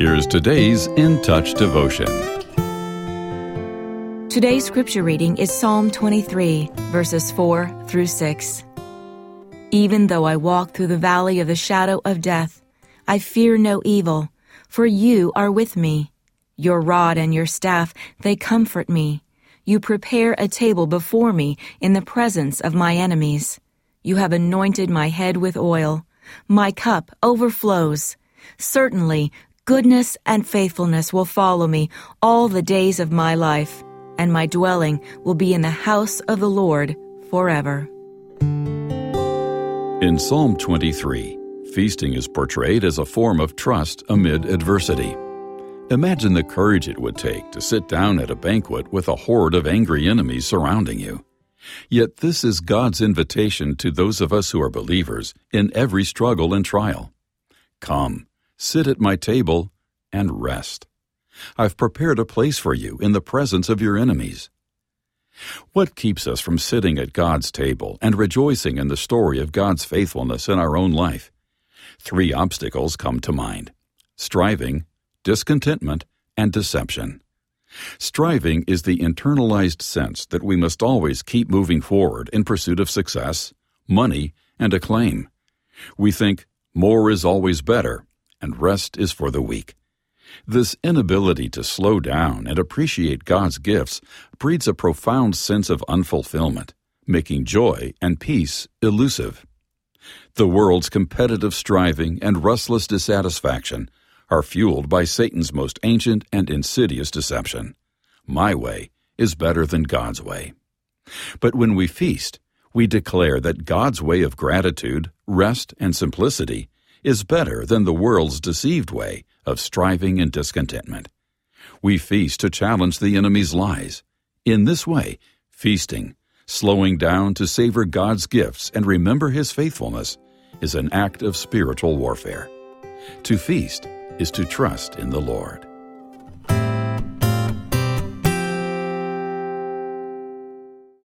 Here's today's In Touch devotion. Today's scripture reading is Psalm 23, verses 4 through 6. Even though I walk through the valley of the shadow of death, I fear no evil, for you are with me. Your rod and your staff, they comfort me. You prepare a table before me in the presence of my enemies. You have anointed my head with oil. My cup overflows. Certainly, goodness and faithfulness will follow me all the days of my life, and my dwelling will be in the house of the Lord forever. In Psalm 23, feasting is portrayed as a form of trust amid adversity. Imagine the courage it would take to sit down at a banquet with a horde of angry enemies surrounding you. Yet this is God's invitation to those of us who are believers in every struggle and trial. Come, sit at my table, and rest. I've prepared a place for you in the presence of your enemies. What keeps us from sitting at God's table and rejoicing in the story of God's faithfulness in our own life? Three obstacles come to mind striving, discontentment, and deception. Striving is the internalized sense that we must always keep moving forward in pursuit of success, money, and acclaim. We think more is always better, and rest is for the weak. This inability to slow down and appreciate God's gifts breeds a profound sense of unfulfillment, making joy and peace elusive. The world's competitive striving and restless dissatisfaction are fueled by Satan's most ancient and insidious deception. My way is better than God's way. But when we feast, we declare that God's way of gratitude, rest, and simplicity is better than the world's deceived way of striving and discontentment. We feast to challenge the enemy's lies. In this way, feasting, slowing down to savor God's gifts and remember His faithfulness, is an act of spiritual warfare. To feast is to trust in the Lord.